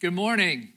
Good morning.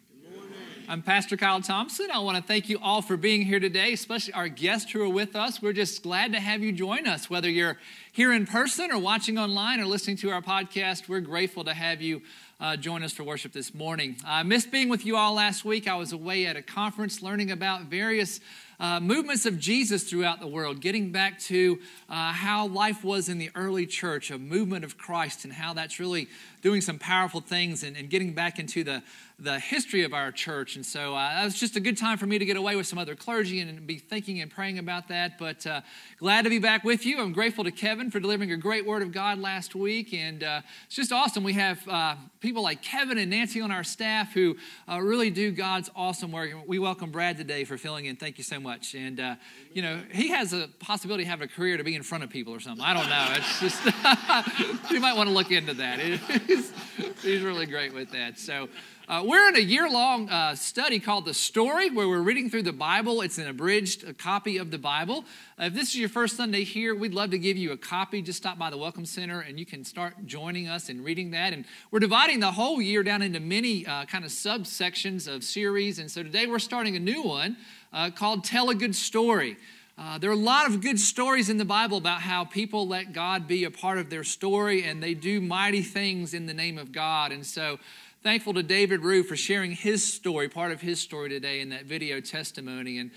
I'm Pastor Kyle Thompson. I want to thank you all for being here today, especially our guests who are with us. We're just glad to have you join us, whether you're here in person or watching online or listening to our podcast. We're grateful to have you uh, join us for worship this morning. I missed being with you all last week. I was away at a conference learning about various uh, movements of Jesus throughout the world, getting back to uh, how life was in the early church, a movement of Christ, and how that's really doing some powerful things and, and getting back into the, the history of our church. And so uh, was just a good time for me to get away with some other clergy and, and be thinking and praying about that. But uh, glad to be back with you. I'm grateful to Kevin for delivering a great word of God last week. And uh, it's just awesome. We have uh, people like Kevin and Nancy on our staff who uh, really do God's awesome work. We welcome Brad today for filling in. Thank you so much. And, uh, you know, he has a possibility of having a career to be in front of people or something. I don't know. It's just, you might want to look into that. He's really great with that. So, uh, we're in a year long uh, study called The Story, where we're reading through the Bible. It's an abridged copy of the Bible. Uh, if this is your first Sunday here, we'd love to give you a copy. Just stop by the Welcome Center and you can start joining us and reading that. And we're dividing the whole year down into many uh, kind of subsections of series. And so today we're starting a new one uh, called Tell a Good Story. Uh, there are a lot of good stories in the Bible about how people let God be a part of their story and they do mighty things in the name of God. And so Thankful to David Rue for sharing his story, part of his story today in that video testimony. And,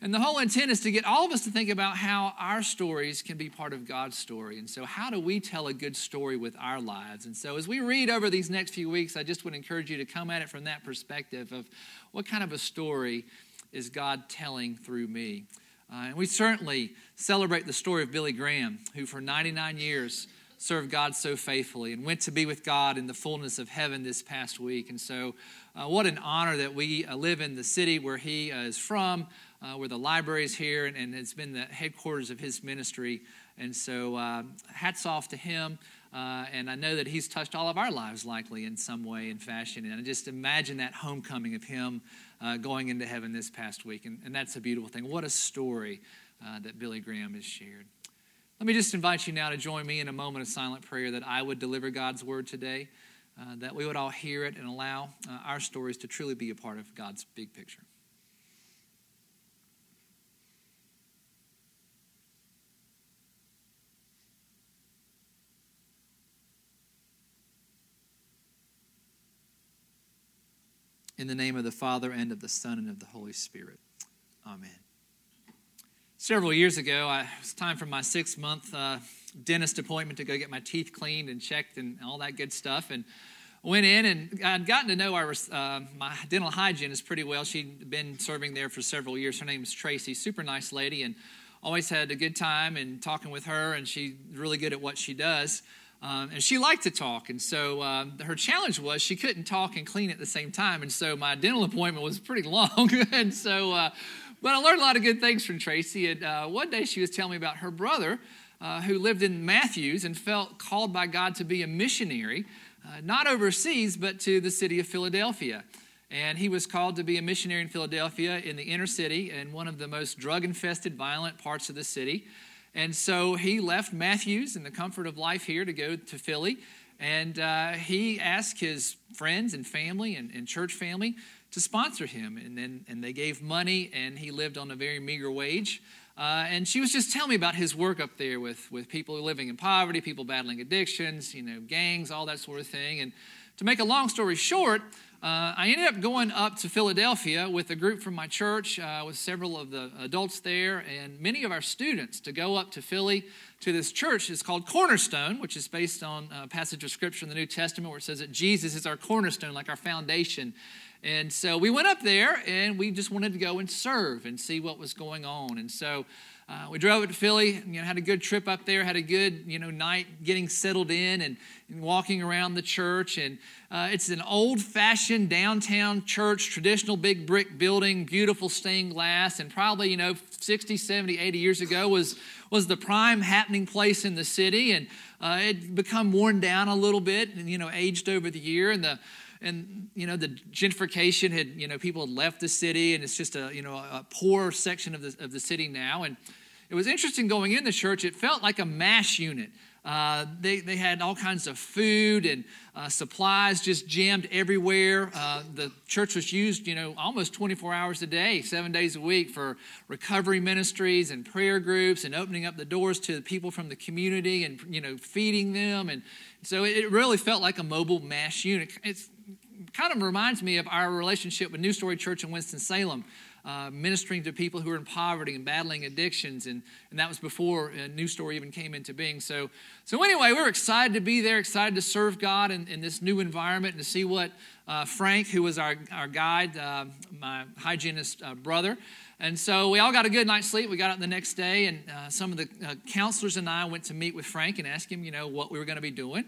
and the whole intent is to get all of us to think about how our stories can be part of God's story. And so, how do we tell a good story with our lives? And so, as we read over these next few weeks, I just would encourage you to come at it from that perspective of what kind of a story is God telling through me. Uh, and we certainly celebrate the story of Billy Graham, who for 99 years served God so faithfully and went to be with God in the fullness of heaven this past week. And so, uh, what an honor that we uh, live in the city where he uh, is from, uh, where the library is here, and, and, it's been the headquarters of his ministry. And so, uh, hats off to him. Uh, and I know that he's touched all of our lives, likely in some way and fashion. And I just imagine that homecoming of him going into heaven this past week. And, and, that's a beautiful thing. What a story that Billy Graham has shared. Let me just invite you now to join me in a moment of silent prayer that I would deliver God's word today, uh, that we would all hear it and allow uh, our stories to truly be a part of God's big picture. In the name of the Father, and of the Son, and of the Holy Spirit. Amen. Several years ago, I, it was time for my six month uh, dentist appointment to go get my teeth cleaned and checked and all that good stuff. And went in and I'd gotten to know our, uh, my dental hygienist pretty well. She'd been serving there for several years. Her name is Tracy, super nice lady, and always had a good time and talking with her. And she's really good at what she does. Um, and she liked to talk, and so um, her challenge was she couldn't talk and clean at the same time. And so my dental appointment was pretty long, and so uh, but I learned a lot of good things from Tracy. And uh, one day she was telling me about her brother uh, who lived in Matthews and felt called by God to be a missionary, uh, not overseas, but to the city of Philadelphia. And he was called to be a missionary in Philadelphia in the inner city in one of the most drug infested, violent parts of the city. And so he left Matthews in the comfort of life here to go to Philly. And uh, he asked his friends and family and, and church family to sponsor him. And then and they gave money, and he lived on a very meager wage. Uh, and she was just telling me about his work up there with, with people living in poverty, people battling addictions, you know, gangs, all that sort of thing. And to make a long story short, uh, I ended up going up to Philadelphia with a group from my church, uh, with several of the adults there, and many of our students to go up to Philly to this church. It's called Cornerstone, which is based on a passage of scripture in the New Testament where it says that Jesus is our cornerstone, like our foundation. And so we went up there and we just wanted to go and serve and see what was going on. And so uh, we drove up to Philly, you know, had a good trip up there, had a good, you know, night getting settled in and, and walking around the church. And uh, it's an old-fashioned downtown church, traditional big brick building, beautiful stained glass, and probably, you know, 60, 70, 80 years ago was, was the prime happening place in the city. And uh, it become worn down a little bit and, you know, aged over the year. And the and you know the gentrification had you know people had left the city and it's just a you know a poor section of the, of the city now and it was interesting going in the church it felt like a MASH unit Uh, they, they had all kinds of food and uh, supplies just jammed everywhere. Uh, the church was used, you know, almost 24 hours a day, seven days a week for recovery ministries and prayer groups and opening up the doors to the people from the community and, you know, feeding them. And so it really felt like a mobile MASH unit. It kind of reminds me of our relationship with New Story Church in Winston-Salem. Uh, ministering to people who are in poverty and battling addictions, and, and that was before a New Story even came into being. So, so anyway, we were excited to be there, excited to serve God in, in this new environment, and to see what uh, Frank, who was our, our guide, uh, my hygienist uh, brother, and so we all got a good night's sleep. We got up the next day, and uh, some of the counselors and I went to meet with Frank and ask him, you know, what we were going to be doing.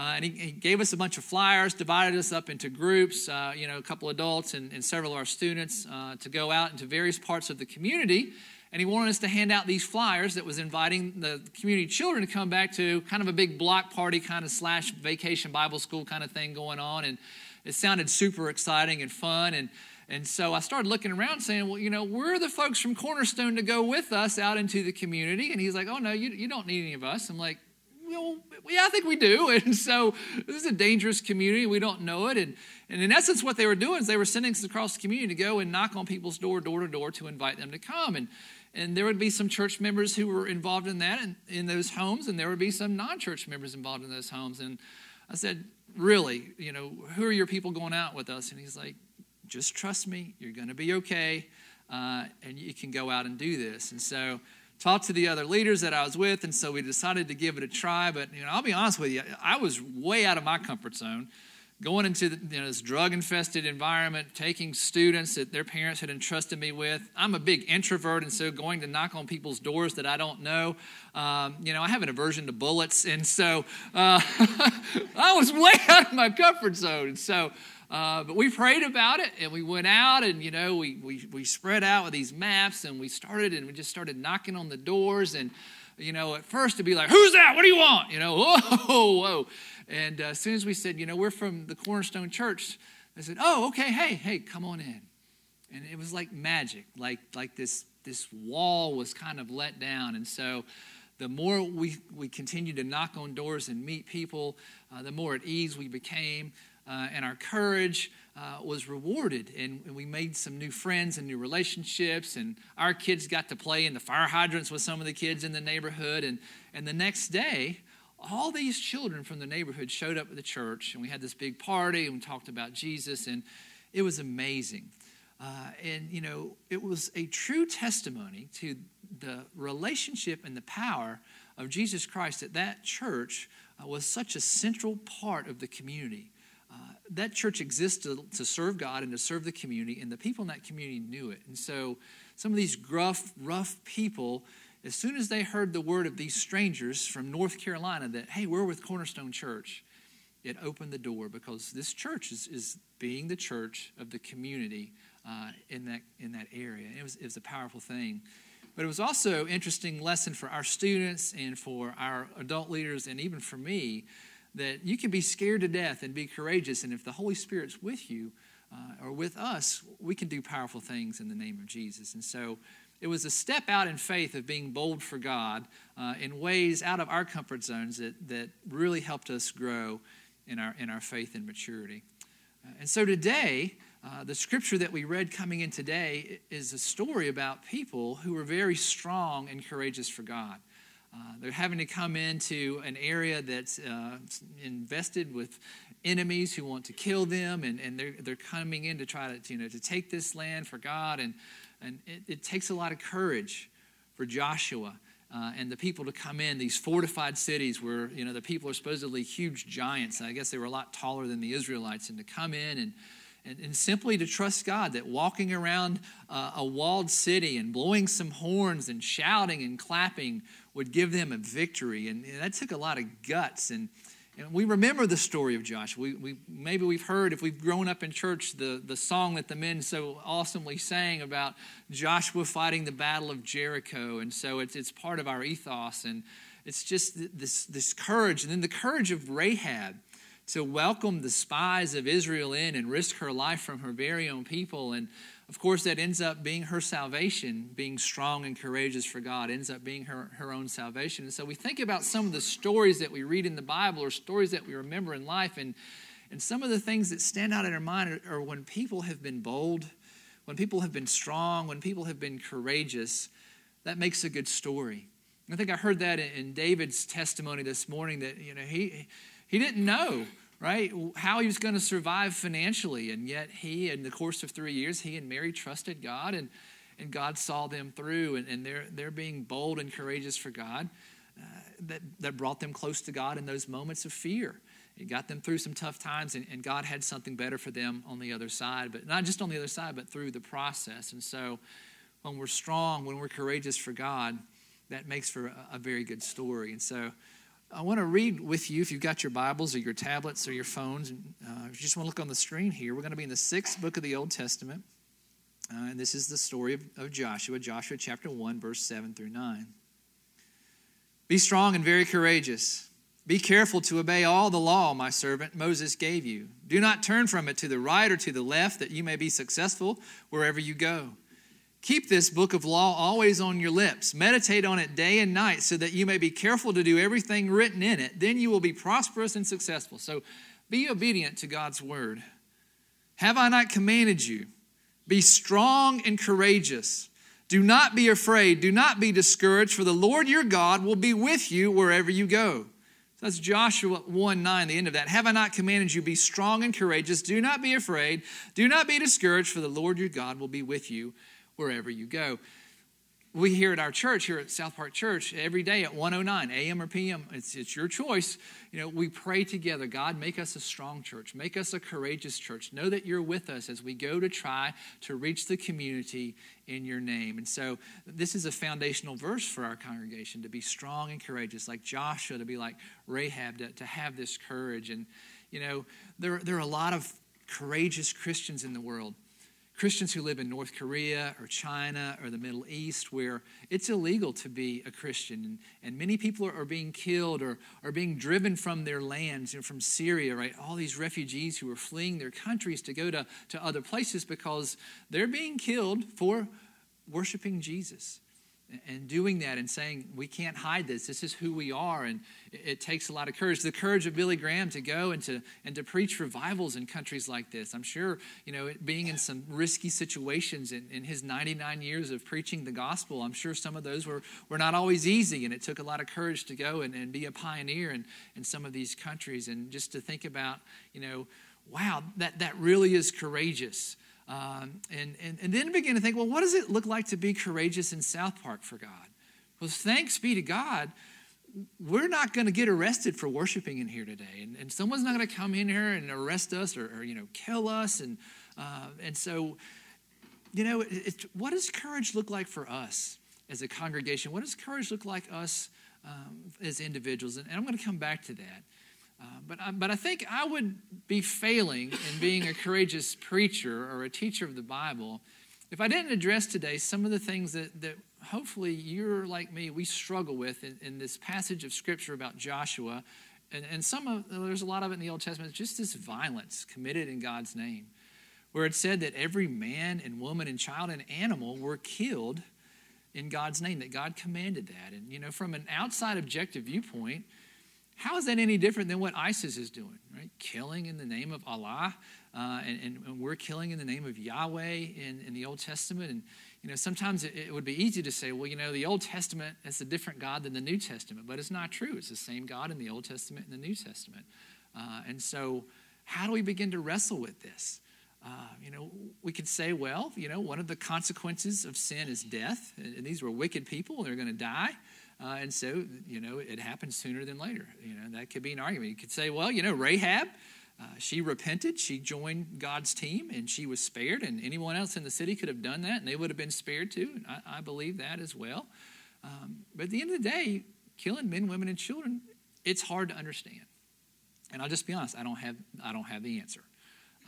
Uh, and he, he, gave us a bunch of flyers, divided us up into groups, uh, you know, a couple adults and, and several of our students uh, to go out into various parts of the community. And he wanted us to hand out these flyers that was inviting the community children to come back to kind of a big block party kind of slash vacation Bible school kind of thing going on. And it sounded super exciting and fun. And, and so I started looking around saying, well, you know, we're the folks from Cornerstone to go with us out into the community. And he's like, oh, no, you, you don't need any of us. I'm like, well, yeah, I think we do. And so this is a dangerous community. We don't know it. And, and in essence, what they were doing is they were sending us across the community to go and knock on people's door, door to door, to invite them to come. And, and there would be some church members who were involved in that and in those homes, and there would be some non church members involved in those homes. And I said, Really, you know, who are your people going out with us? And he's like, Just trust me. You're going to be okay. Uh, and you can go out and do this. And so, talked to the other leaders that I was with, and so we decided to give it a try. But you know, I'll be honest with you, I was way out of my comfort zone, going into the, you know, this drug-infested environment, taking students that their parents had entrusted me with. I'm a big introvert, and so going to knock on people's doors that I don't know, um, you know, I have an aversion to bullets, and so uh, I was way out of my comfort zone, and so. Uh, but we prayed about it and we went out and, you know, we, we, we spread out with these maps and we started and we just started knocking on the doors. And, you know, at first to be like, who's that? What do you want? You know, whoa, whoa. And uh, as soon as we said, you know, we're from the Cornerstone Church, they said, oh, okay, hey, hey, come on in. And it was like magic, like, like this, this wall was kind of let down. And so, the more we, we continued to knock on doors and meet people, uh, the more at ease we became uh, and our courage uh, was rewarded. And, and, we made some new friends and new relationships. And our kids got to play in the fire hydrants with some of the kids in the neighborhood. And, and the next day, all these children from the neighborhood showed up at the church. And we had this big party and we talked about Jesus. And it was amazing. Uh, and, you know, it was a true testimony to the relationship and the power of Jesus Christ that that church uh, was such a central part of the community that church existed to serve God and to serve the community, and the people in that community knew it. And so, some of these gruff, rough people, as soon as they heard the word of these strangers from North Carolina that, hey, we're with Cornerstone Church, it opened the door because this church is, is being the church of the community uh, in, that, in that area. It was, it was a powerful thing. But it was also an interesting lesson for our students and for our adult leaders and even for me that you can be scared to death and be courageous. And if the Holy Spirit's with you uh, or with us, we can do powerful things in the name of Jesus. And so it was a step out in faith of being bold for God uh, in ways out of our comfort zones that, that really helped us grow in our, in our faith and maturity. Uh, and so today, uh, the scripture that we read coming in today is a story about people who were very strong and courageous for God. Uh, they're having to come into an area that's uh, invested with enemies who want to kill them, and, and they're, they're coming in to try to, you know, to take this land for God. And, and it, it takes a lot of courage for Joshua uh, and the people to come in, these fortified cities where, you know, the people are supposedly huge giants. I guess they were a lot taller than the Israelites, and to come in and and, and, simply to trust God that walking around uh, a walled city and blowing some horns and shouting and clapping would give them a victory. And, and that took a lot of guts. And, and we remember the story of Joshua. We, we, maybe we've heard, if we've grown up in church, the, the song that the men so awesomely sang about Joshua fighting the battle of Jericho. And so it's, it's part of our ethos. And it's just this, this courage. And then the courage of Rahab to welcome the spies of Israel in and risk her life from her very own people. And of course, that ends up being her salvation, being strong and courageous for God, ends up being her, her own salvation. And so we think about some of the stories that we read in the Bible or stories that we remember in life, and, and some of the things that stand out in our mind are, are when people have been bold, when people have been strong, when people have been courageous. That makes a good story. I think I heard that in David's testimony this morning that you know he he didn't know right? How he was going to survive financially. And yet, he, in the course of three years, he and Mary trusted God, and, and God saw them through. And, and they're, they're being bold and courageous for God. Uh, that, that brought them close to God in those moments of fear. It got them through some tough times, and, and God had something better for them on the other side, but not just on the other side, but through the process. And so, when we're strong, when we're courageous for God, that makes for a, a very good story. And so, I want to read with you, if you've got your Bibles or your tablets or your phones, uh, if you just want to look on the screen here, we're going to be in the sixth book of the Old Testament. Uh, and this is the story of, of Joshua, Joshua chapter 1, verse 7 through 9. Be strong and very courageous. Be careful to obey all the law my servant Moses gave you. Do not turn from it to the right or to the left, that you may be successful wherever you go. Keep this book of law always on your lips. Meditate on it day and night so that you may be careful to do everything written in it. Then you will be prosperous and successful. So be obedient to God's word. Have I not commanded you? Be strong and courageous. Do not be afraid. Do not be discouraged, for the Lord your God will be with you wherever you go. So that's Joshua 1 9, the end of that. Have I not commanded you? Be strong and courageous. Do not be afraid. Do not be discouraged, for the Lord your God will be with you wherever you go. We here at our church, here at South Park Church, every day at 109 a.m. or p.m., it's, it's your choice. You know, we pray together God, make us a strong church, make us a courageous church. Know that you're with us as we go to try to reach the community in your name. And so, this is a foundational verse for our congregation to be strong and courageous, like Joshua, to be like Rahab, to, to have this courage. And, you know, there, there are a lot of courageous Christians in the world. Christians who live in North Korea or China or the Middle East, where it's illegal to be a Christian. And, many people are, are, being killed or are being driven from their lands, you know, from Syria, right? All these refugees who are fleeing their countries to go to, to other places because they're being killed for worshiping Jesus and doing that and saying we can't hide this. This is who we are. And it, takes a lot of courage the courage of billy graham to go and to and to preach revivals in countries like this. I'm sure you know being in some risky situations in, in his 99 years of preaching the gospel i'm sure some of those were, were not always easy. And it took a lot of courage to go and, and be a pioneer in, in some of these countries. And just to think about you know wow that that really is courageous um, and, and, and then begin to think, well, what does it look like to be courageous in South Park for God? Well, thanks be to God, we're not going to get arrested for worshiping in here today. And, and someone's not going to come in here and arrest us or, or you know, kill us. And, uh, and so, you know, it, what does courage look like for us as a congregation? What does courage look like us um, as individuals? And, and I'm going to come back to that. Uh, but, I, but I think I would be failing in being a courageous preacher or a teacher of the Bible if I didn't address today some of the things that, that hopefully you're like me, we struggle with in, in this passage of Scripture about Joshua. And, and some of, there's a lot of it in the Old Testament, just this violence committed in God's name, where it said that every man and woman and child and animal were killed in God's name, that God commanded that. And, you know, from an outside objective viewpoint, how is that any different than what ISIS is doing, right? Killing in the name of Allah, uh, and, and, and, we're killing in the name of Yahweh in, in the Old Testament. And, you know, sometimes it, it, would be easy to say, well, you know, the Old Testament is a different God than the New Testament, but it's not true. It's the same God in the Old Testament and the New Testament. Uh, and so, how do we begin to wrestle with this? Uh, you know, we could say, well, you know, one of the consequences of sin is death, and these were wicked people, and they're going to die. Uh, and so, you know, it happens sooner than later. You know, that could be an argument. You could say, well, you know, Rahab, uh, she repented, she joined God's team, and she was spared, and anyone else in the city could have done that, and they would have been spared too. I, I believe that as well. Um, but at the end of the day, killing men, women, and children, it's hard to understand. And I'll just be honest, I don't have, I don't have the answer.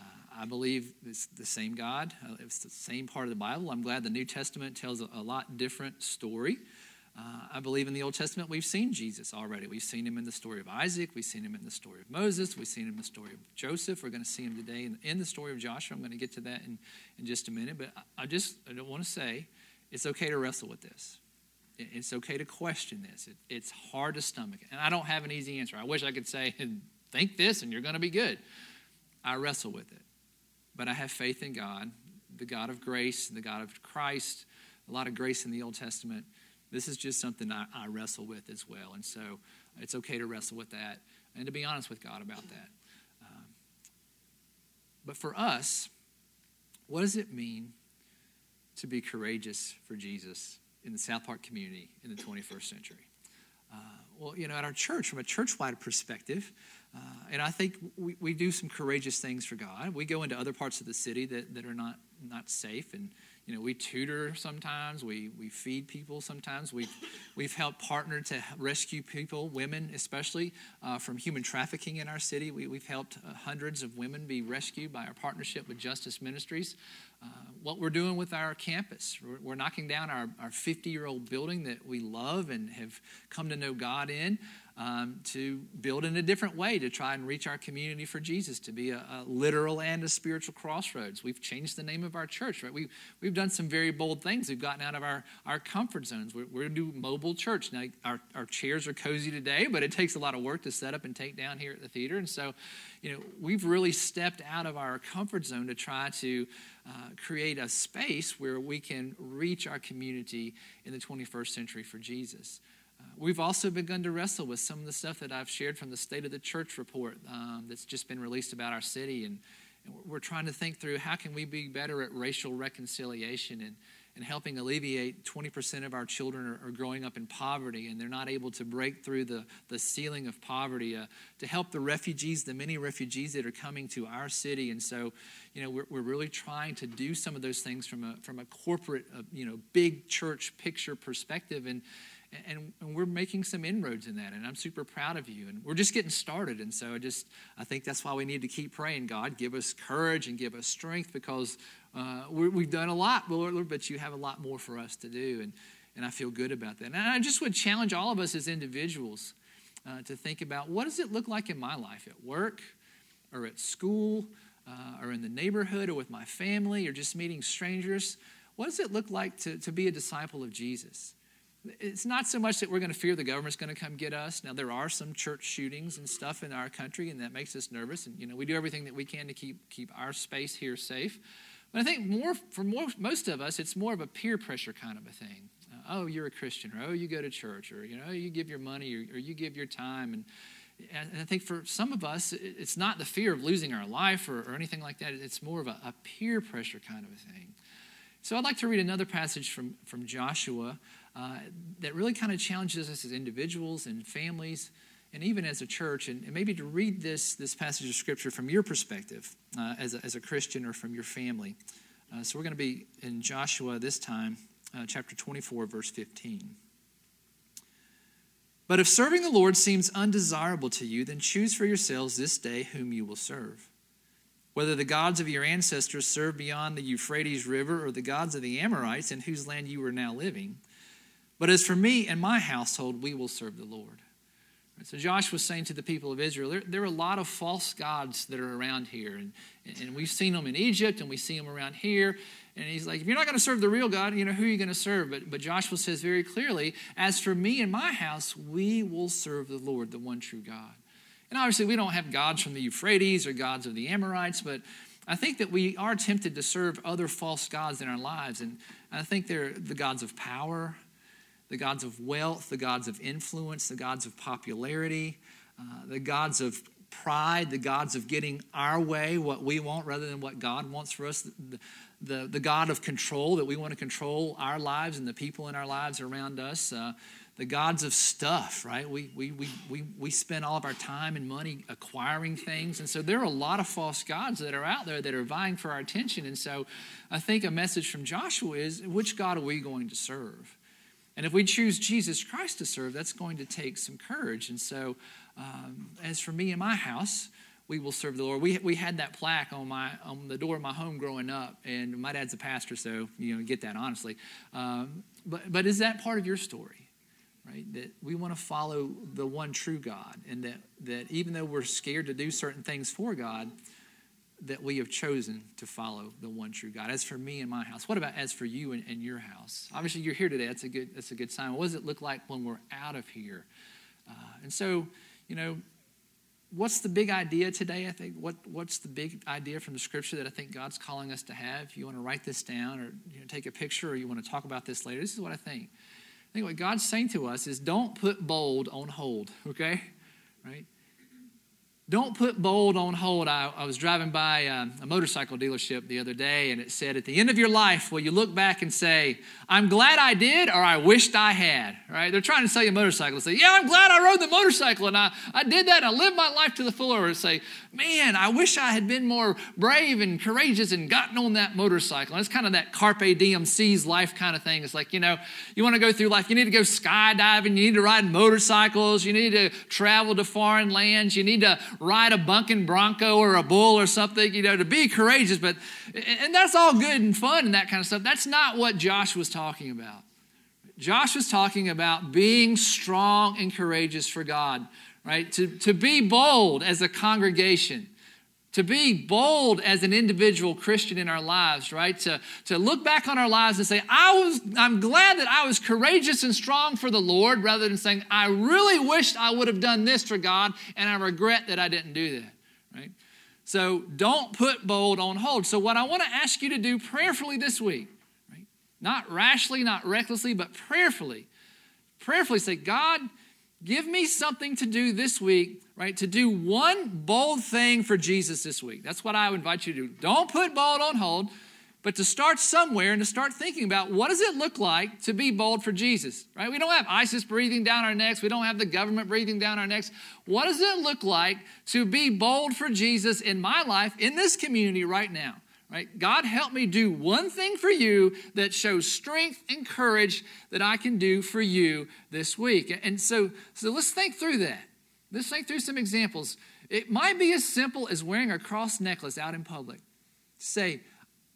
Uh, I believe it's the same God. Uh, it's the same part of the Bible. I'm glad the New Testament tells a lot different story. Uh, I believe in the Old Testament we've seen Jesus already. We've seen him in the story of Isaac. We've seen him in the story of Moses. We've seen him in the story of Joseph. We're going to see him today in, in the story of Joshua. I'm going to get to that in, in just a minute. But I, I just I don't want to say it's okay to wrestle with this. It's okay to question this. It, it's hard to stomach. And I don't have an easy answer. I wish I could say, think this and you're going to be good. I wrestle with it. But I have faith in God, the God of grace, the God of Christ, a lot of grace in the Old Testament this is just something I, I wrestle with as well. And so it's okay to wrestle with that and to be honest with God about that. Um, but for us, what does it mean to be courageous for Jesus in the South Park community in the 21st century? Uh, well, you know, at our church, from a church wide perspective, uh, and I think we, we do some courageous things for God. We go into other parts of the city that, that are not, not safe and you know, we tutor sometimes, we, we feed people sometimes. We've, we've helped partner to rescue people, women especially, uh, from human trafficking in our city. We, we've helped uh, hundreds of women be rescued by our partnership with Justice Ministries. Uh, what we're doing with our campus, we're, we're knocking down our 50 year old building that we love and have come to know God in um, to build in a different way to try and reach our community for Jesus, to be a, a, literal and a spiritual crossroads. We've changed the name of our church, right? We've, we've done some very bold things. We've gotten out of our, our comfort zones. We're, we're mobile church. Now, our, our chairs are cozy today, but it takes a lot of work to set up and take down here at the theater. And so, you know, we've really stepped out of our comfort zone to try to uh, create a space where we can reach our community in the 21st century for Jesus. We've also begun to wrestle with some of the stuff that I've shared from the State of the Church report um, that's just been released about our city. And, and, we're trying to think through how can we be better at racial reconciliation and, and helping alleviate 20% of our children are, are, growing up in poverty and they're not able to break through the, the ceiling of poverty uh, to help the refugees, the many refugees that are coming to our city. And so, you know, we're, we're really trying to do some of those things from a, from a corporate, uh, you know, big church picture perspective. And, and, and, we're making some inroads in that and i'm super proud of you and we're just getting started and so i just i think that's why we need to keep praying god give us courage and give us strength because uh, we have done a lot lord but you have a lot more for us to do and, and i feel good about that. And i just would challenge all of us as individuals uh, to think about what does it look like in my life at work or at school uh, or in the neighborhood or with my family or just meeting strangers? What does it look like to, to be a disciple of jesus it's not so much that we're going to fear the government's going to come get us. Now, there are some church shootings and stuff in our country, and that makes us nervous. And, you know, we do everything that we can to keep, keep our space here safe. But I think more for more, most of us, it's more of a peer pressure kind of a thing. Uh, oh, you're a Christian, or oh, you go to church, or, you know, you give your money, or, or you give your time. And, and I think for some of us, it's not the fear of losing our life or, or anything like that. It's more of a, a peer pressure kind of a thing. So I'd like to read another passage from, from Joshua uh, that really kind of challenges us as individuals and families and even as a church, and, and maybe to read this, this passage of Scripture from your perspective uh, as, a, as a Christian or from your family. Uh, so we're going to be in Joshua this time, uh, chapter 24, verse 15. But if serving the Lord seems undesirable to you, then choose for yourselves this day whom you will serve. Whether the gods of your ancestors served beyond the Euphrates River or the gods of the Amorites in whose land you are now living. But as for me and my household, we will serve the Lord. So Josh was saying to the people of Israel, there, there, are a lot of false gods that are around here. And, and we've seen them in Egypt and we see them around here. And he's like, if you're not going to serve the real God, you know, who are you going to serve? But, but Joshua says very clearly, as for me and my house, we will serve the Lord, the one true God. And obviously, we don't have gods from the Euphrates or gods of the Amorites, but I think that we are tempted to serve other false gods in our lives. And I think they're the gods of power, the gods of wealth, the gods of influence, the gods of popularity, uh, the gods of pride, the gods of getting our way, what we want rather than what God wants for us, the, the, the God of control, that we want to control our lives and the people in our lives around us. Uh, the gods of stuff, right? We, we, we, we, we spend all of our time and money acquiring things. And so there are a lot of false gods that are out there that are vying for our attention. And so I think a message from Joshua is which God are we going to serve? And if we choose Jesus Christ to serve, that's going to take some courage. And so, um, as for me and my house, we will serve the Lord. We, we had that plaque on my on the door of my home growing up, and my dad's a pastor, so you know get that honestly. Um, but but is that part of your story? right? That we want to follow the one true God, and that, that even though we're scared to do certain things for God, that we have chosen to follow the one true God. As for me and my house, what about as for you and, and your house? Obviously, you're here today. That's a good. That's a good sign. What does it look like when we're out of here? Uh, and so, you know, what's the big idea today? I think what what's the big idea from the scripture that I think God's calling us to have? If you want to write this down, or you know, take a picture, or you want to talk about this later, this is what I think. I think what God's saying to us is, don't put bold on hold. Okay, right? Don't put bold on hold. I, I was driving by a, um, a motorcycle dealership the other day, and it said, At the end of your life, will you look back and say, I'm glad I did or I wished I had? Right? They're trying to sell you a motorcycle. Say, Yeah, I'm glad I rode the motorcycle and I, I did that and I lived my life to the full. Or say, Man, I wish I had been more brave and courageous and gotten on that motorcycle. And it's kind of that carpe diem, seize life kind of thing. It's like, you know, you want to go through life, you need to go skydiving, you need to ride motorcycles, you need to travel to foreign lands, you need to ride a bunking bronco or a bull or something, you know, to be courageous. But, and that's all good and fun and that kind of stuff. That's not what Josh was talking about. Josh was talking about being strong and courageous for God, right? To, to be bold as a congregation to be bold as an individual Christian in our lives, right? To, to look back on our lives and say, I was, I'm glad that I was courageous and strong for the Lord, rather than saying, I really wished I would have done this for God, and I regret that I didn't do that, right? So don't put bold on hold. So, what I want to ask you to do prayerfully this week? Not rashly, not recklessly, but prayerfully, prayerfully say, God, give me something to do this week right? To do one bold thing for Jesus this week. That's what I would invite you to do. Don't put bold on hold, but to start somewhere and to start thinking about what does it look like to be bold for Jesus, right? We don't have ISIS breathing down our necks. We don't have the government breathing down our necks. What does it look like to be bold for Jesus in my life, in this community right now? Right? God, help me do one thing for you that shows strength and courage that I can do for you this week. And so, so let's think through that. Let's think through some examples. It might be as simple as wearing a cross necklace out in public. Say,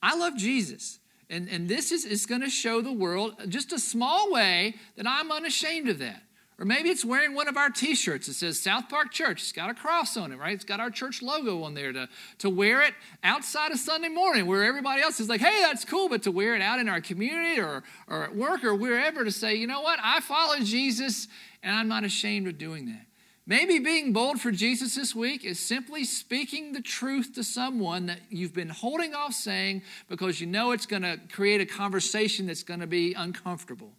I love Jesus. And, and this is, is going to show the world just a small way that I'm unashamed of that. Or maybe it's wearing one of our t shirts that says South Park Church. It's got a cross on it, right? It's got our church logo on there to, to wear it outside of Sunday morning where everybody else is like, hey, that's cool, but to wear it out in our community or, or at work or wherever to say, you know what, I follow Jesus and I'm not ashamed of doing that. Maybe being bold for Jesus this week is simply speaking the truth to someone that you've been holding off saying because you know it's going to create a conversation that's going to be uncomfortable.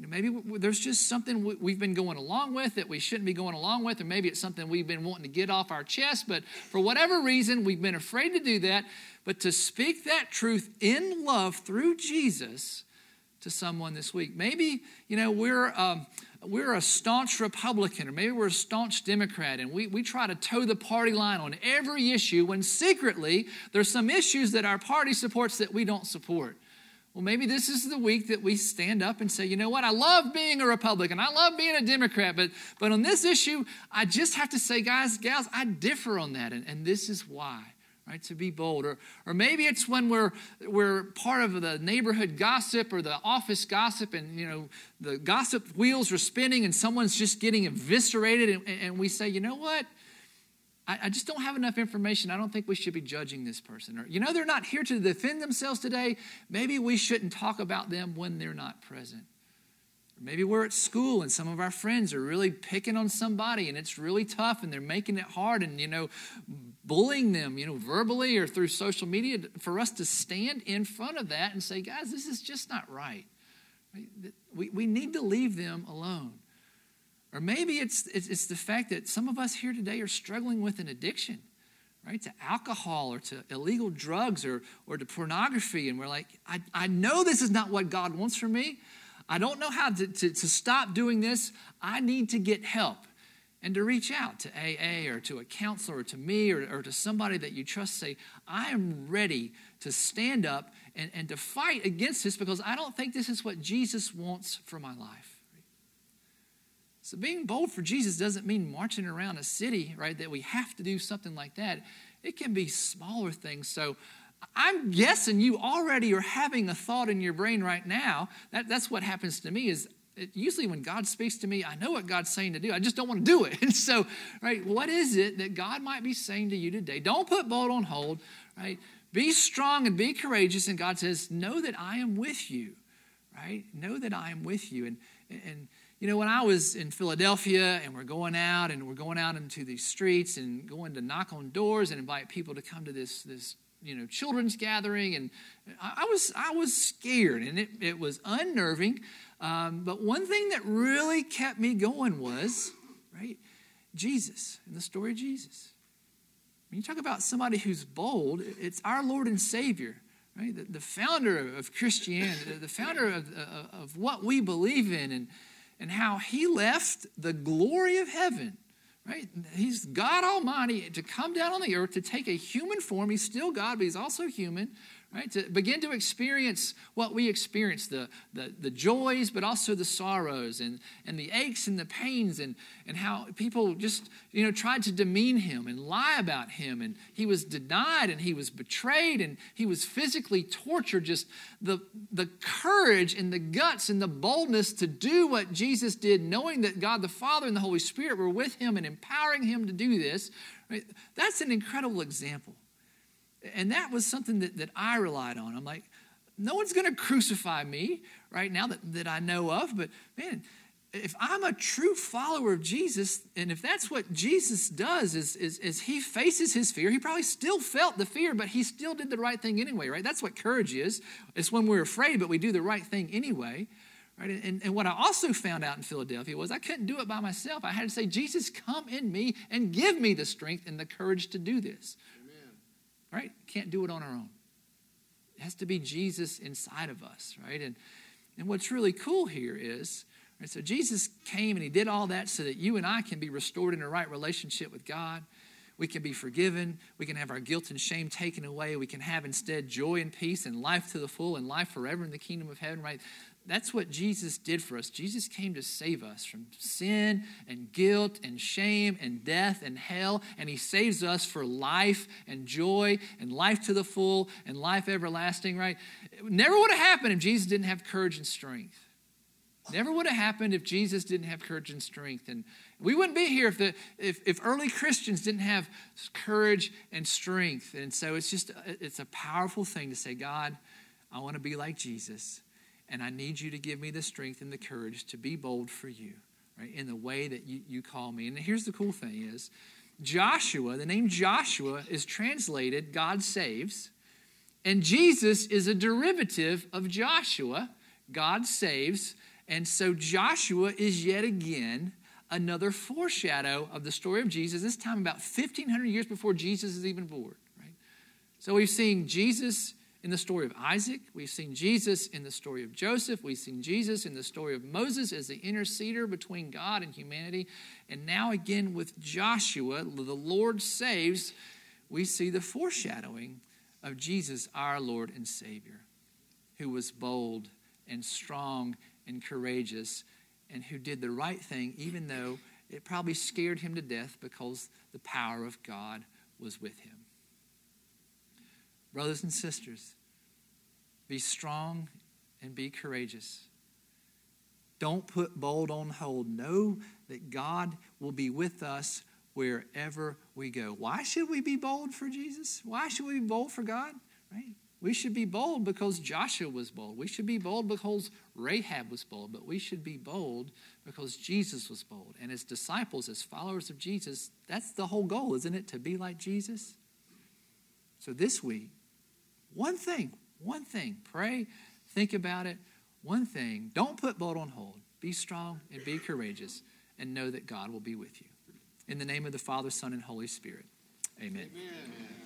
You know, maybe there's just something we've been going along with that we shouldn't be going along with, or maybe it's something we've been wanting to get off our chest, but for whatever reason, we've been afraid to do that. But to speak that truth in love through Jesus to someone this week. Maybe, you know, we're. Um, we're a staunch Republican or maybe we're a staunch Democrat and we, we try to toe the party line on every issue when secretly there's some issues that our party supports that we don't support. Well, maybe this is the week that we stand up and say, you know what, I love being a Republican, I love being a Democrat, but, but on this issue, I just have to say, guys, gals, I differ on that, and, and this is why right? To be bold. Or, or maybe it's when we're, we're part of the neighborhood gossip or the office gossip and, you know, the gossip wheels are spinning and someone's just getting eviscerated and, and we say, you know what? I, I just don't have enough information. I don't think we should be judging this person. Or, you know, they're not here to defend themselves today. Maybe we shouldn't talk about them when they're not present. Maybe we're at school and some of our friends are really picking on somebody and it's really tough and they're making it hard and, you know, bullying them, you know, verbally or through social media, for us to stand in front of that and say, guys, this is just not right. We, we need to leave them alone. Or maybe it's, it's, it's the fact that some of us here today are struggling with an addiction, right, to alcohol or to illegal drugs or, or to pornography. And we're like, I, I know this is not what God wants for me. I don't know how to, to, to stop doing this. I need to get help and to reach out to AA or to a counselor or to me or, or to somebody that you trust, say, I am ready to stand up and, and to fight against this because I don't think this is what Jesus wants for my life. So being bold for Jesus doesn't mean marching around a city, right, that we have to do something like that. It can be smaller things. So I'm guessing you already are having a thought in your brain right now. That, that's what happens to me is it, usually when God speaks to me, I know what God's saying to do. I just don't want to do it. And so, right, what is it that God might be saying to you today? Don't put bold on hold, right? Be strong and be courageous. And God says, Know that I am with you, right? Know that I am with you. And, and you know, when I was in Philadelphia and we're going out and we're going out into these streets and going to knock on doors and invite people to come to this, this you know, children's gathering, and I, was, I was scared and it, it was unnerving. Um, but one thing that really kept me going was, right, Jesus and the story of Jesus. When you talk about somebody who's bold, it's our Lord and Savior, right? The, the founder of Christianity, the founder of, of what we believe in, and, and how he left the glory of heaven, right? He's God Almighty to come down on the earth to take a human form. He's still God, but he's also human, right? To begin to experience what we experience the, the, the joys, but also the sorrows and, and the aches and the pains, and, and how people just, you know, tried to demean him and lie about him. And he was denied and he was betrayed and he was physically tortured. Just the, the courage and the guts and the boldness to do what Jesus did, knowing that God the Father and the Holy Spirit were with him and empowering him to do this. Right? That's an incredible example. And that was something that, that I relied on. I'm like, no one's going to crucify me right now that, that I know of, but man, if I'm a true follower of Jesus, and if that's what Jesus does, is, is, is, he faces his fear, he probably still felt the fear, but he still did the right thing anyway, right? That's what courage is. It's when we're afraid, but we do the right thing anyway. Right? And, and what I also found out in Philadelphia was I couldn't do it by myself. I had to say, Jesus, come in me and give me the strength and the courage to do this right? Can't do it on our own. It has to be Jesus inside of us, right? And, and what's really cool here is, right, so Jesus came and he did all that so that you and I can be restored in a right relationship with God. We can be forgiven. We can have our guilt and shame taken away. We can have instead joy and peace and life to the full and life forever in the kingdom of heaven, right? That's what Jesus did for us. Jesus came to save us from sin and guilt and shame and death and hell, and He saves us for life and joy and life to the full and life everlasting, right? It never would have happened if Jesus didn't have courage and strength. Never would have happened if Jesus didn't have courage and strength. And we wouldn't be here if, the, if, if early Christians didn't have courage and strength. And so it's just, it's a powerful thing to say, God, I want to be like Jesus. And I need you to give me the strength and the courage to be bold for you, right, in the way that you, you call me. And here's the cool thing is Joshua, the name Joshua is translated God saves. And Jesus is a derivative of Joshua, God saves. And so Joshua is yet again another foreshadow of the story of Jesus, this time about 1,500 years before Jesus is even born. Right? So we've seen Jesus in the story of Isaac. We've seen Jesus in the story of Joseph. We've seen Jesus in the story of Moses as the interceder between God and humanity. And now, again, with Joshua, the Lord saves, we see the foreshadowing of Jesus, our Lord and Savior, who was bold and strong and courageous and who did the right thing, even though it probably scared him to death because the power of God was with him. Brothers and sisters, be strong and be courageous. Don't put bold on hold. Know that God will be with us wherever we go. Why should we be bold for Jesus? Why should we be bold for God? Right? We should be bold because Joshua was bold. We should be bold because Rahab was bold. But we should be bold because Jesus was bold. And as disciples, as followers of Jesus, that's the whole goal, isn't it? To be like Jesus. So this week, one thing, one thing. Pray, think about it. One thing. Don't put bold on hold. Be strong and be courageous and know that God will be with you. In the name of the Father, Son, and Holy Spirit. Amen. Amen.